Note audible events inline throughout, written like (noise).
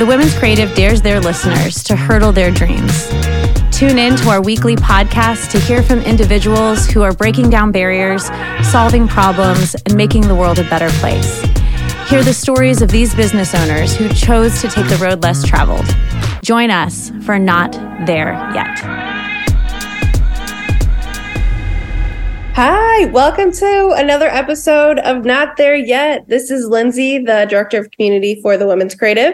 The Women's Creative dares their listeners to hurdle their dreams. Tune in to our weekly podcast to hear from individuals who are breaking down barriers, solving problems, and making the world a better place. Hear the stories of these business owners who chose to take the road less traveled. Join us for Not There Yet. Hi, welcome to another episode of Not There Yet. This is Lindsay, the Director of Community for the Women's Creative.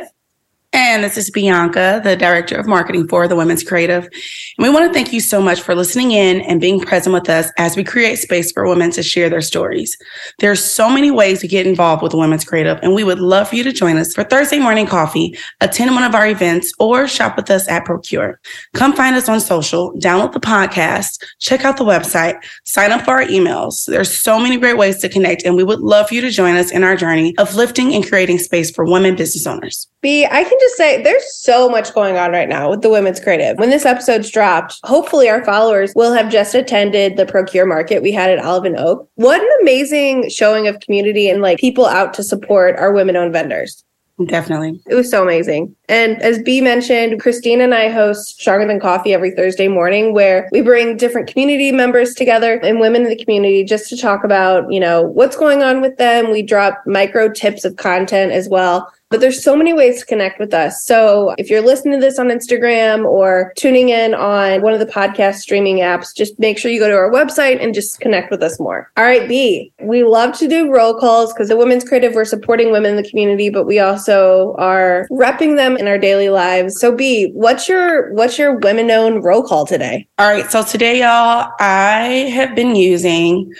And this is Bianca, the Director of Marketing for the Women's Creative. And we want to thank you so much for listening in and being present with us as we create space for women to share their stories. There are so many ways to get involved with the Women's Creative, and we would love for you to join us for Thursday morning coffee, attend one of our events, or shop with us at Procure. Come find us on social, download the podcast, check out the website, sign up for our emails. There's so many great ways to connect, and we would love for you to join us in our journey of lifting and creating space for women business owners. B, I can just say there's so much going on right now with the women's creative. When this episode's dropped, hopefully our followers will have just attended the Procure Market we had at Olive and Oak. What an amazing showing of community and like people out to support our women owned vendors. Definitely. It was so amazing. And as B mentioned, Christine and I host Stronger Than Coffee every Thursday morning where we bring different community members together and women in the community just to talk about, you know, what's going on with them. We drop micro tips of content as well. But there's so many ways to connect with us. So if you're listening to this on Instagram or tuning in on one of the podcast streaming apps, just make sure you go to our website and just connect with us more. All right, B, we love to do roll calls because the Women's Creative, we're supporting women in the community, but we also are repping them in our daily lives. So B, what's your what's your women owned roll call today? All right. So today, y'all, I have been using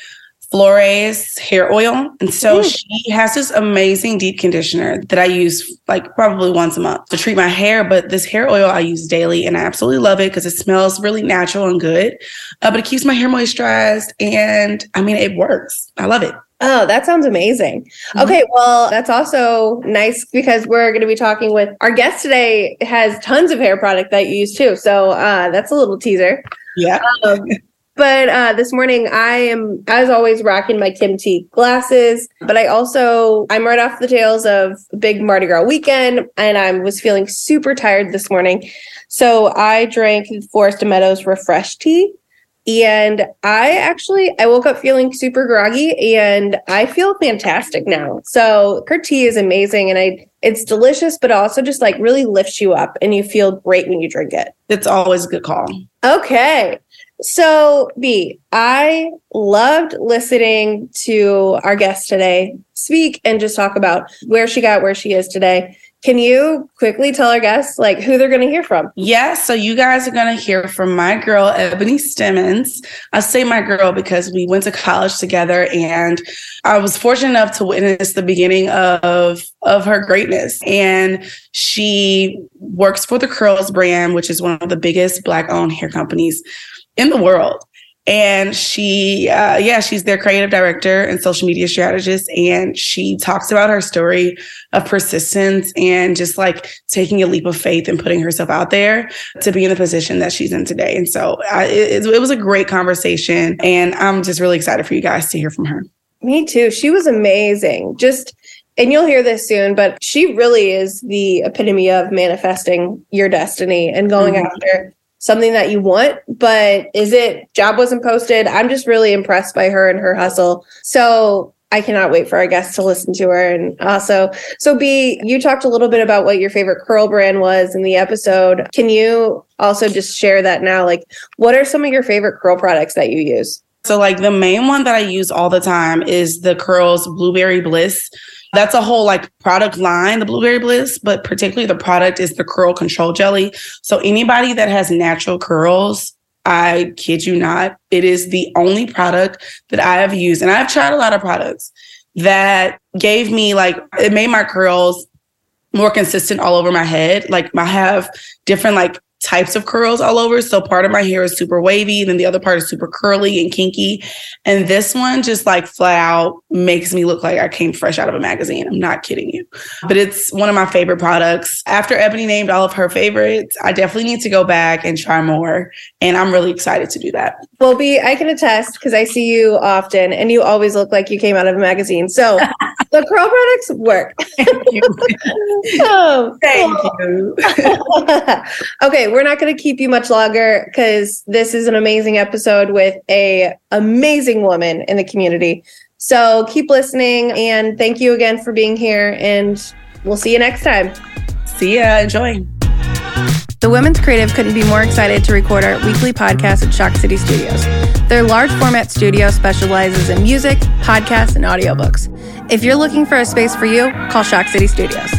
Flores hair oil. And so mm. she has this amazing deep conditioner that I use like probably once a month to treat my hair. But this hair oil I use daily and I absolutely love it because it smells really natural and good. Uh, but it keeps my hair moisturized and I mean, it works. I love it. Oh, that sounds amazing. Mm-hmm. Okay, well, that's also nice because we're going to be talking with our guest today has tons of hair product that you use too. So uh, that's a little teaser. Yeah. Um, but uh, this morning, I am, as always, rocking my Kim T glasses. But I also, I'm right off the tails of big Mardi Gras weekend, and I was feeling super tired this morning. So I drank Forest and Meadows Refresh Tea. And I actually, I woke up feeling super groggy and I feel fantastic now. So her tea is amazing and I, it's delicious, but also just like really lifts you up and you feel great when you drink it. It's always a good call. Okay. So, B, I loved listening to our guest today speak and just talk about where she got where she is today. Can you quickly tell our guests like who they're going to hear from? Yeah, so you guys are going to hear from my girl Ebony Stemmons. I say my girl because we went to college together and I was fortunate enough to witness the beginning of of her greatness. And she works for the Curls brand, which is one of the biggest black owned hair companies in the world. And she, uh, yeah, she's their creative director and social media strategist. And she talks about her story of persistence and just like taking a leap of faith and putting herself out there to be in the position that she's in today. And so I, it, it was a great conversation. And I'm just really excited for you guys to hear from her. Me too. She was amazing. Just, and you'll hear this soon, but she really is the epitome of manifesting your destiny and going mm-hmm. after something that you want, but is it job wasn't posted? I'm just really impressed by her and her hustle. So I cannot wait for our guests to listen to her. And also, so B, you talked a little bit about what your favorite curl brand was in the episode. Can you also just share that now? Like, what are some of your favorite curl products that you use? So, like, the main one that I use all the time is the Curls Blueberry Bliss that's a whole like product line, the Blueberry Bliss, but particularly the product is the curl control jelly. So anybody that has natural curls, I kid you not, it is the only product that I have used. And I've tried a lot of products that gave me like, it made my curls more consistent all over my head. Like I have different like types of curls all over. So part of my hair is super wavy, and then the other part is super curly and kinky. And this one just like flat out makes me look like I came fresh out of a magazine. I'm not kidding you. But it's one of my favorite products. After Ebony named all of her favorites, I definitely need to go back and try more. And I'm really excited to do that. Well, B, I can attest because I see you often and you always look like you came out of a magazine. So (laughs) the curl products work. Thank you. (laughs) oh, Thank you. (laughs) okay, we're not going to keep you much longer because this is an amazing episode with a amazing woman in the community. So keep listening and thank you again for being here and we'll see you next time. See ya. Enjoy. The Women's Creative couldn't be more excited to record our weekly podcast at Shock City Studios. Their large format studio specializes in music, podcasts, and audiobooks. If you're looking for a space for you, call Shock City Studios.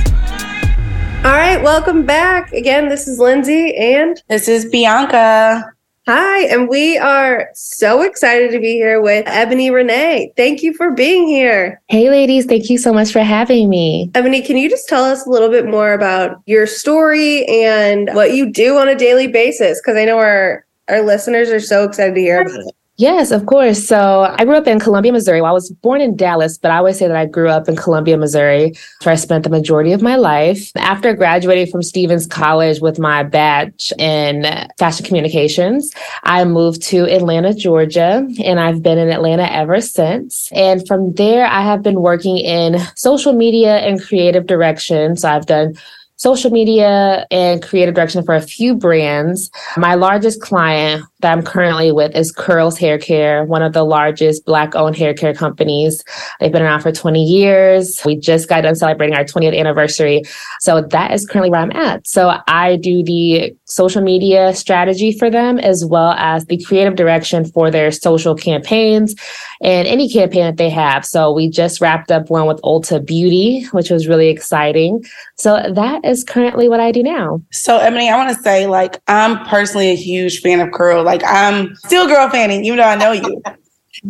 All right, welcome back. Again, this is Lindsay and This is Bianca. hi, and we are so excited to be here with Ebony Renee. Thank you for being here. Hey, ladies, thank you so much for having me. Ebony, can you just tell us a little bit more about your story and what you do on a daily basis? Because I know our our listeners are so excited to hear about it. Yes, of course. So I grew up in Columbia, Missouri. Well, I was born in Dallas, but I always say that I grew up in Columbia, Missouri, where I spent the majority of my life. After graduating from Stephens College with my batch in fashion communications, I moved to Atlanta, Georgia, and I've been in Atlanta ever since. And from there, I have been working in social media and creative direction. So I've done social media and creative direction for a few brands. My largest client that I'm currently with is Curls Hair Care, one of the largest Black owned hair care companies. They've been around for 20 years. We just got done celebrating our 20th anniversary. So that is currently where I'm at. So I do the social media strategy for them as well as the creative direction for their social campaigns and any campaign that they have. So we just wrapped up one with Ulta Beauty, which was really exciting. So that is currently what I do now. So, Ebony, I want to say, like, I'm personally a huge fan of curl. Like, I'm still girl fanning, even though I know you.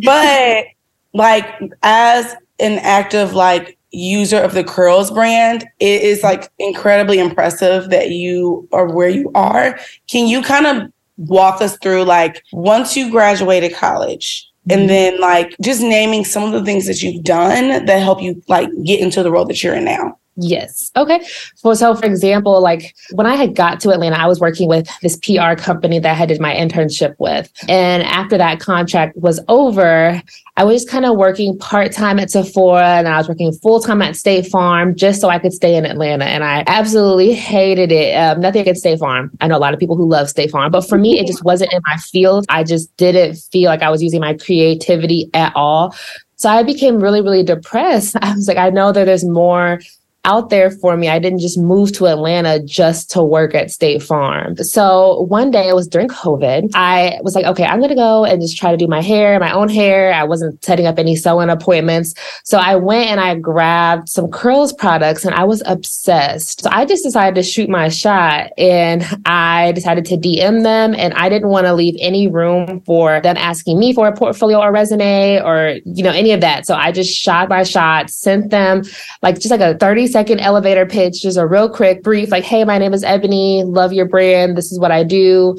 but, like, as an active, like, user of the curls brand, it is like incredibly impressive that you are where you are. Can you kind of walk us through, like, once you graduated college, and mm-hmm. then like just naming some of the things that you've done that help you like get into the role that you're in now. Yes. Okay. So, so for example, like when I had got to Atlanta, I was working with this PR company that I did my internship with. And after that contract was over, I was kind of working part time at Sephora and I was working full time at State Farm just so I could stay in Atlanta. And I absolutely hated it. Um, nothing against State Farm. I know a lot of people who love State Farm, but for me, it just wasn't in my field. I just didn't feel like I was using my creativity at all. So I became really, really depressed. (laughs) I was like, I know that there's more out there for me. I didn't just move to Atlanta just to work at State Farm. So one day it was during COVID. I was like, okay, I'm going to go and just try to do my hair, my own hair. I wasn't setting up any sewing appointments. So I went and I grabbed some curls products and I was obsessed. So I just decided to shoot my shot and I decided to DM them and I didn't want to leave any room for them asking me for a portfolio or resume or, you know, any of that. So I just shot my shot, sent them like just like a 30 second elevator pitch, just a real quick brief, like, hey, my name is Ebony, love your brand. This is what I do.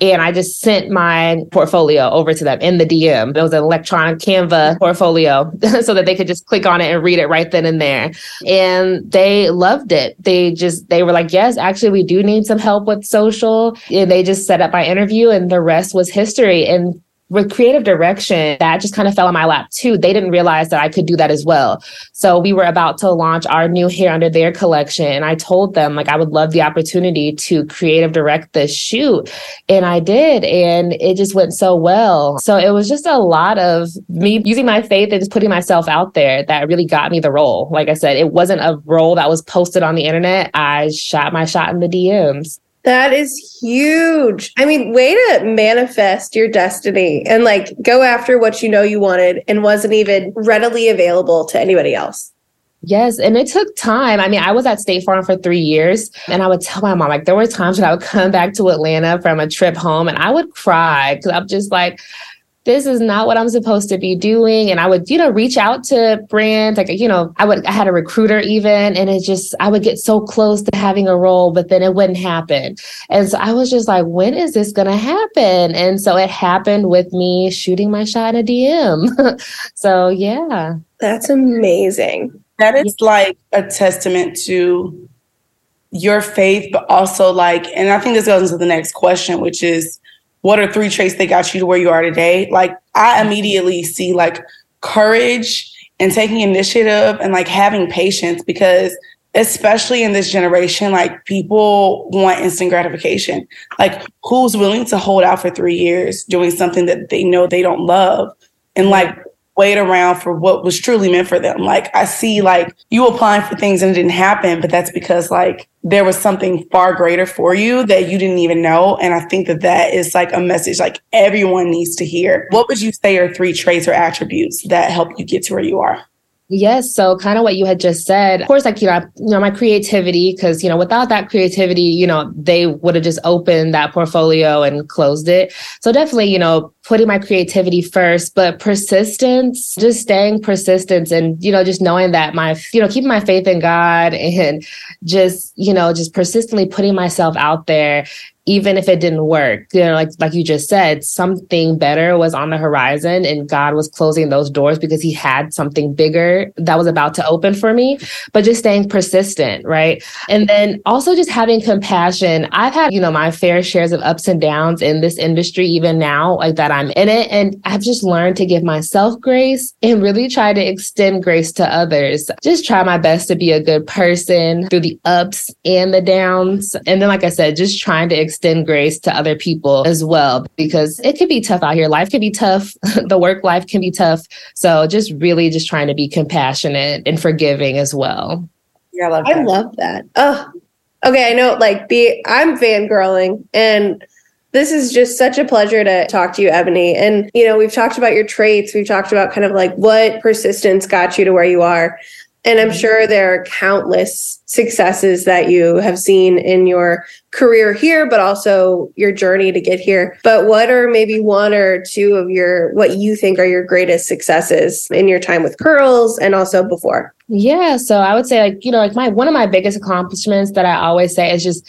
And I just sent my portfolio over to them in the DM. It was an electronic Canva portfolio (laughs) so that they could just click on it and read it right then and there. And they loved it. They just, they were like, yes, actually, we do need some help with social. And they just set up my interview and the rest was history. And with creative direction, that just kind of fell in my lap too. They didn't realize that I could do that as well. So we were about to launch our new Hair Under There collection. And I told them like I would love the opportunity to creative direct this shoot. And I did. And it just went so well. So it was just a lot of me using my faith and just putting myself out there that really got me the role. Like I said, it wasn't a role that was posted on the internet. I shot my shot in the DMs. That is huge. I mean, way to manifest your destiny and like go after what you know you wanted and wasn't even readily available to anybody else. Yes. And it took time. I mean, I was at State Farm for three years and I would tell my mom, like, there were times when I would come back to Atlanta from a trip home and I would cry because I'm just like, this is not what I'm supposed to be doing. And I would, you know, reach out to brands. Like, you know, I would, I had a recruiter even, and it just, I would get so close to having a role, but then it wouldn't happen. And so I was just like, when is this going to happen? And so it happened with me shooting my shot in a DM. (laughs) so yeah. That's amazing. That is like a testament to your faith, but also like, and I think this goes into the next question, which is what are three traits that got you to where you are today? Like, I immediately see like courage and taking initiative and like having patience because especially in this generation, like people want instant gratification. Like, who's willing to hold out for three years doing something that they know they don't love? And like, wait around for what was truly meant for them. Like I see like you applying for things and it didn't happen, but that's because like there was something far greater for you that you didn't even know. And I think that that is like a message like everyone needs to hear. What would you say are three traits or attributes that help you get to where you are? Yes. So kind of what you had just said. Of course, like, you know, you know, my creativity, because, you know, without that creativity, you know, they would have just opened that portfolio and closed it. So definitely, you know, putting my creativity first, but persistence, just staying persistent and, you know, just knowing that my, you know, keeping my faith in God and just, you know, just persistently putting myself out there even if it didn't work. You know like like you just said something better was on the horizon and god was closing those doors because he had something bigger that was about to open for me but just staying persistent right? And then also just having compassion. I've had you know my fair shares of ups and downs in this industry even now like that i'm in it and i've just learned to give myself grace and really try to extend grace to others. Just try my best to be a good person through the ups and the downs. And then like i said just trying to extend grace to other people as well, because it can be tough out here. Life can be tough. (laughs) the work life can be tough. So just really just trying to be compassionate and forgiving as well. Yeah, I love that. I love that. Oh, okay. I know, like, be I'm fangirling, and this is just such a pleasure to talk to you, Ebony. And you know, we've talked about your traits. We've talked about kind of like what persistence got you to where you are. And I'm sure there are countless successes that you have seen in your career here, but also your journey to get here. But what are maybe one or two of your, what you think are your greatest successes in your time with Curls and also before? Yeah. So I would say, like, you know, like my, one of my biggest accomplishments that I always say is just,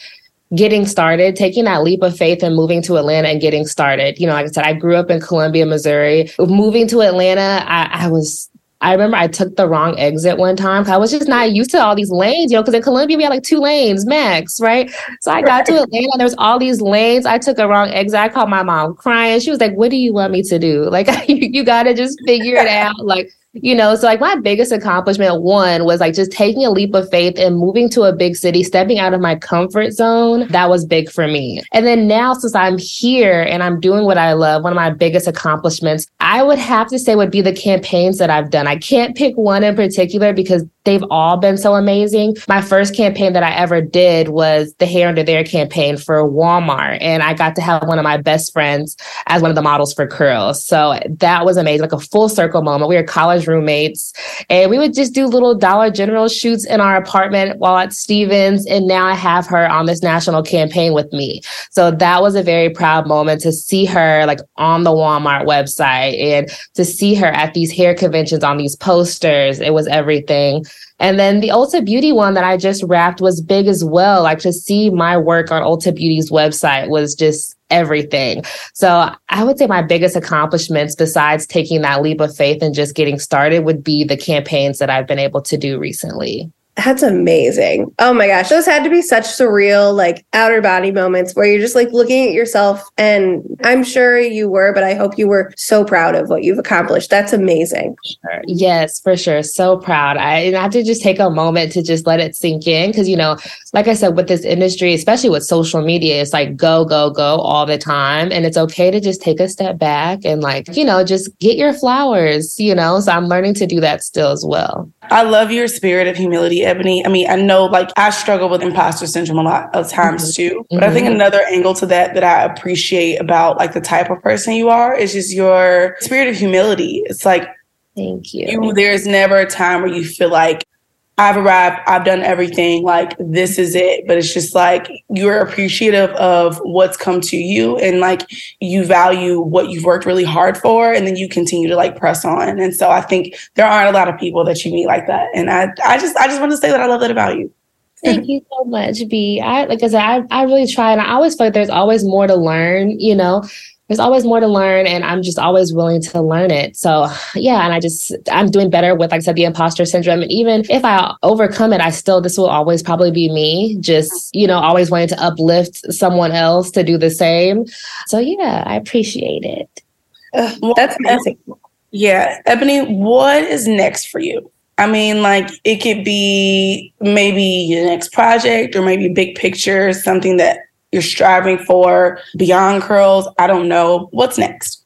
getting started, taking that leap of faith and moving to Atlanta and getting started. You know, like I said, I grew up in Columbia, Missouri. Moving to Atlanta, I, I was I remember I took the wrong exit one time. I was just not used to all these lanes, you know, because in Columbia we had like two lanes max, right? So I got to Atlanta and there was all these lanes. I took a wrong exit. I called my mom crying. She was like, "What do you want me to do? Like, (laughs) you, you got to just figure it (laughs) out." Like, you know, so like my biggest accomplishment, one was like just taking a leap of faith and moving to a big city, stepping out of my comfort zone. That was big for me. And then now, since I'm here and I'm doing what I love, one of my biggest accomplishments, I would have to say would be the campaigns that I've done. I can't pick one in particular because they've all been so amazing. My first campaign that I ever did was the Hair Under There campaign for Walmart. And I got to have one of my best friends as one of the models for Curls. So that was amazing, like a full circle moment. We were college roommates. And we would just do little Dollar General shoots in our apartment while at Stephens. And now I have her on this national campaign with me. So that was a very proud moment to see her like on the Walmart website and to see her at these hair conventions on these posters. It was everything. And then the Ulta Beauty one that I just wrapped was big as well. Like to see my work on Ulta Beauty's website was just everything. So I would say my biggest accomplishments besides taking that leap of faith and just getting started would be the campaigns that I've been able to do recently. That's amazing. Oh my gosh. Those had to be such surreal, like outer body moments where you're just like looking at yourself. And I'm sure you were, but I hope you were so proud of what you've accomplished. That's amazing. Yes, for sure. So proud. I have to just take a moment to just let it sink in. Cause, you know, like I said, with this industry, especially with social media, it's like go, go, go all the time. And it's okay to just take a step back and like, you know, just get your flowers, you know? So I'm learning to do that still as well. I love your spirit of humility, Ebony. I mean, I know like I struggle with imposter syndrome a lot of times mm-hmm. too, but mm-hmm. I think mm-hmm. another angle to that that I appreciate about like the type of person you are is just your spirit of humility. It's like, thank you. you there's never a time where you feel like I've arrived, I've done everything, like this is it. But it's just like you're appreciative of what's come to you and like you value what you've worked really hard for and then you continue to like press on. And so I think there aren't a lot of people that you meet like that. And I I just I just want to say that I love that about you. Thank you so much, B. I like I said, I, I really try and I always feel like there's always more to learn, you know there's always more to learn and I'm just always willing to learn it. So yeah, and I just I'm doing better with like I said the imposter syndrome. And even if I overcome it, I still this will always probably be me, just you know, always wanting to uplift someone else to do the same. So yeah, I appreciate it. Uh, that's amazing. Yeah. Ebony, what is next for you? I mean, like it could be maybe your next project or maybe big picture, something that you're striving for beyond curls? I don't know. What's next?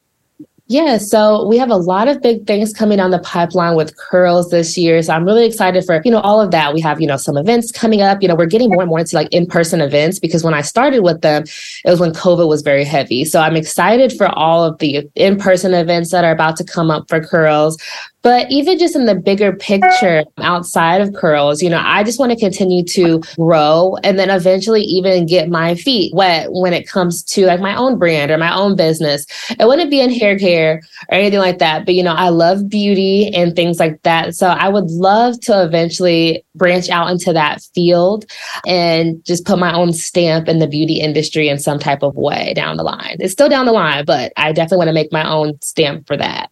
Yeah, so we have a lot of big things coming on the pipeline with curls this year. So I'm really excited for, you know, all of that. We have, you know, some events coming up. You know, we're getting more and more into like in-person events because when I started with them, it was when COVID was very heavy. So I'm excited for all of the in-person events that are about to come up for curls. But even just in the bigger picture outside of curls, you know, I just want to continue to grow and then eventually even get my feet wet when it comes to like my own brand or my own business. It wouldn't be in hair care or anything like that. But, you know, I love beauty and things like that. So I would love to eventually branch out into that field and just put my own stamp in the beauty industry in some type of way down the line. It's still down the line, but I definitely want to make my own stamp for that.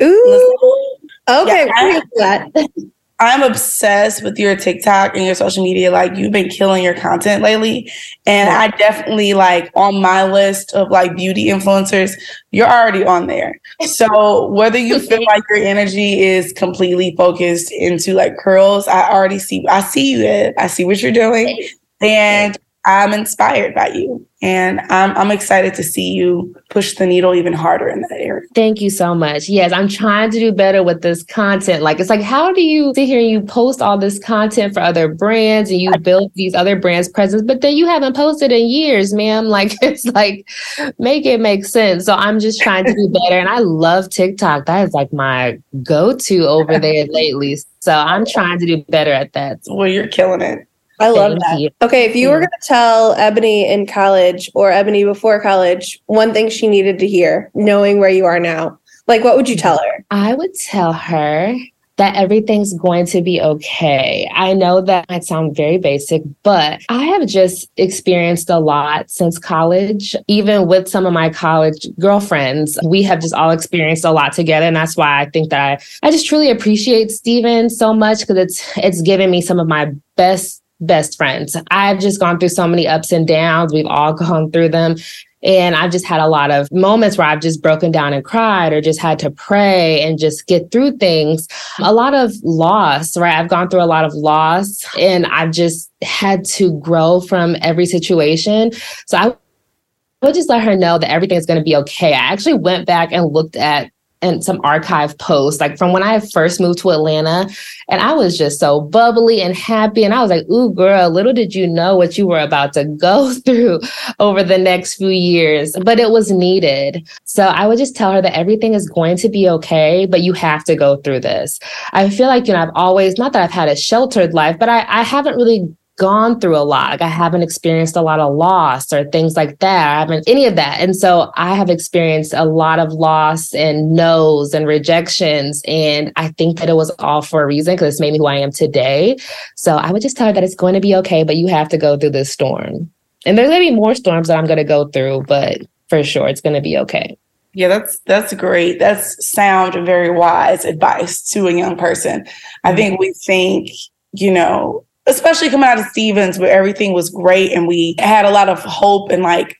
Ooh. Okay, yeah, I'm obsessed with your TikTok and your social media. Like you've been killing your content lately. And I definitely like on my list of like beauty influencers, you're already on there. So whether you feel (laughs) like your energy is completely focused into like curls, I already see I see you Ed. I see what you're doing. And I'm inspired by you. And I'm, I'm excited to see you push the needle even harder in that area. Thank you so much. Yes, I'm trying to do better with this content. Like, it's like, how do you sit here and you post all this content for other brands and you build these other brands' presence, but then you haven't posted in years, ma'am? (laughs) Like, it's like, make it make sense. So I'm just trying to do (laughs) better. And I love TikTok. That is like my go to over there lately. So I'm trying to do better at that. Well, you're killing it. I love Thank that. You. Okay, if you hmm. were going to tell Ebony in college or Ebony before college one thing she needed to hear, knowing where you are now, like what would you tell her? I would tell her that everything's going to be okay. I know that might sound very basic, but I have just experienced a lot since college. Even with some of my college girlfriends, we have just all experienced a lot together. And that's why I think that I, I just truly appreciate Steven so much because it's it's given me some of my best best friends. I've just gone through so many ups and downs. We've all gone through them. And I've just had a lot of moments where I've just broken down and cried or just had to pray and just get through things. A lot of loss, right? I've gone through a lot of loss and I've just had to grow from every situation. So I would just let her know that everything's going to be okay. I actually went back and looked at and some archive posts like from when I first moved to Atlanta. And I was just so bubbly and happy. And I was like, ooh, girl, little did you know what you were about to go (laughs) through over the next few years. But it was needed. So I would just tell her that everything is going to be okay, but you have to go through this. I feel like, you know, I've always, not that I've had a sheltered life, but I, I haven't really gone through a lot. Like I haven't experienced a lot of loss or things like that. I haven't any of that. And so I have experienced a lot of loss and no's and rejections. And I think that it was all for a reason because it's made me who I am today. So I would just tell her that it's going to be okay, but you have to go through this storm. And there's going to be more storms that I'm going to go through, but for sure it's going to be okay. Yeah, that's that's great. That's sound and very wise advice to a young person. I mm-hmm. think we think, you know, especially coming out of Stephens where everything was great and we had a lot of hope and like,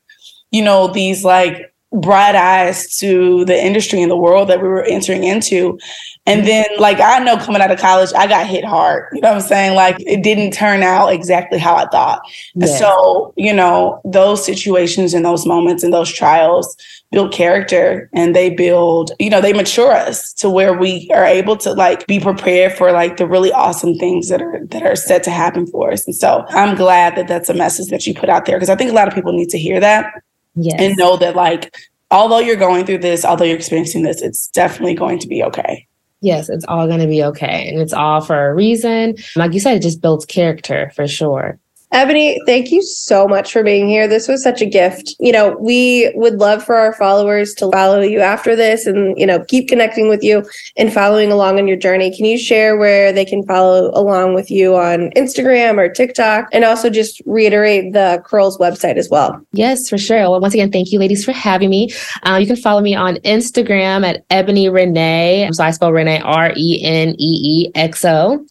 you know, these like bright eyes to the industry and the world that we were entering into. And then, like, I know coming out of college, I got hit hard. You know what I'm saying? Like, it didn't turn out exactly how I thought. Yes. So, you know, those situations and those moments and those trials build character and they build, you know, they mature us to where we are able to like be prepared for like the really awesome things that are that are set to happen for us. And so I'm glad that that's a message that you put out there because I think a lot of people need to hear that yes. and know that like although you're going through this, although you're experiencing this, it's definitely going to be okay. Yes, it's all going to be okay. And it's all for a reason. Like you said, it just builds character for sure. Ebony, thank you so much for being here. This was such a gift. You know, we would love for our followers to follow you after this and, you know, keep connecting with you and following along on your journey. Can you share where they can follow along with you on Instagram or TikTok? And also just reiterate the Curls website as well. Yes, for sure. Well, once again, thank you, ladies, for having me. Uh, you can follow me on Instagram at Ebony Renee. So I spell Renee R E N E E X O.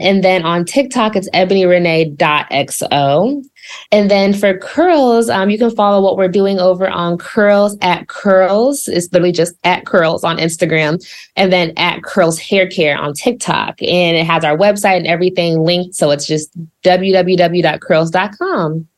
And then on TikTok, it's Ebony Renee.xo. O. And then for curls, um, you can follow what we're doing over on curls at curls. It's literally just at curls on Instagram and then at curls hair care on TikTok. And it has our website and everything linked. So it's just www.curls.com.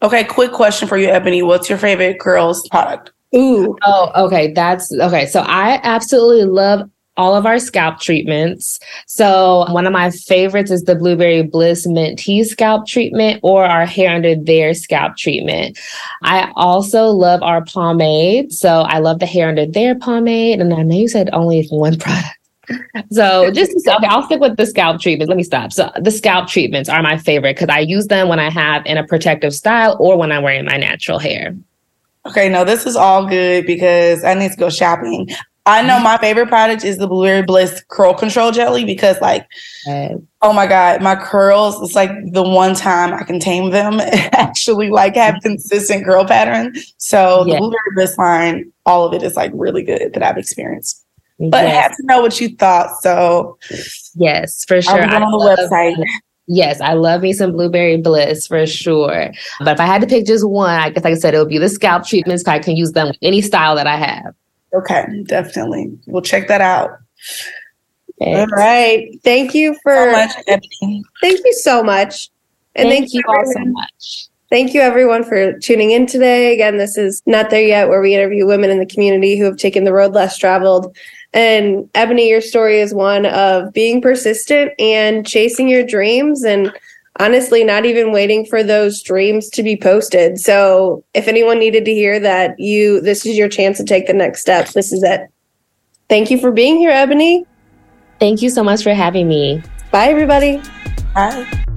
Okay, quick question for you, Ebony. What's your favorite curls product? Ooh. Oh, okay. That's okay. So I absolutely love all of our scalp treatments. So one of my favorites is the Blueberry Bliss Mint Tea scalp treatment or our hair under there scalp treatment. I also love our pomade. So I love the hair under there pomade. And I know you said only one (laughs) product. So just okay, I'll stick with the scalp treatments. Let me stop. So the scalp treatments are my favorite because I use them when I have in a protective style or when I'm wearing my natural hair. Okay, no, this is all good because I need to go shopping. I know my favorite product is the Blueberry Bliss Curl Control Jelly because, like, oh my god, my curls. It's like the one time I can tame them. (laughs) actually, like, have consistent curl pattern. So the Blueberry Bliss line, all of it is like really good that I've experienced. But yes. I had to know what you thought. So yes, for sure. I'm on the website. Yes, I love me some blueberry bliss for sure. But if I had to pick just one, I guess like I said, it would be the scalp treatments. I can use them with any style that I have. Okay, definitely. We'll check that out. Thanks. All right. Thank you for so much, Thank you so much. And thank, thank you all so much. Thank you everyone for tuning in today. Again, this is Not There Yet, where we interview women in the community who have taken the road less traveled. And Ebony, your story is one of being persistent and chasing your dreams and honestly not even waiting for those dreams to be posted. So if anyone needed to hear that you this is your chance to take the next steps, this is it. Thank you for being here, Ebony. Thank you so much for having me. Bye everybody. Bye.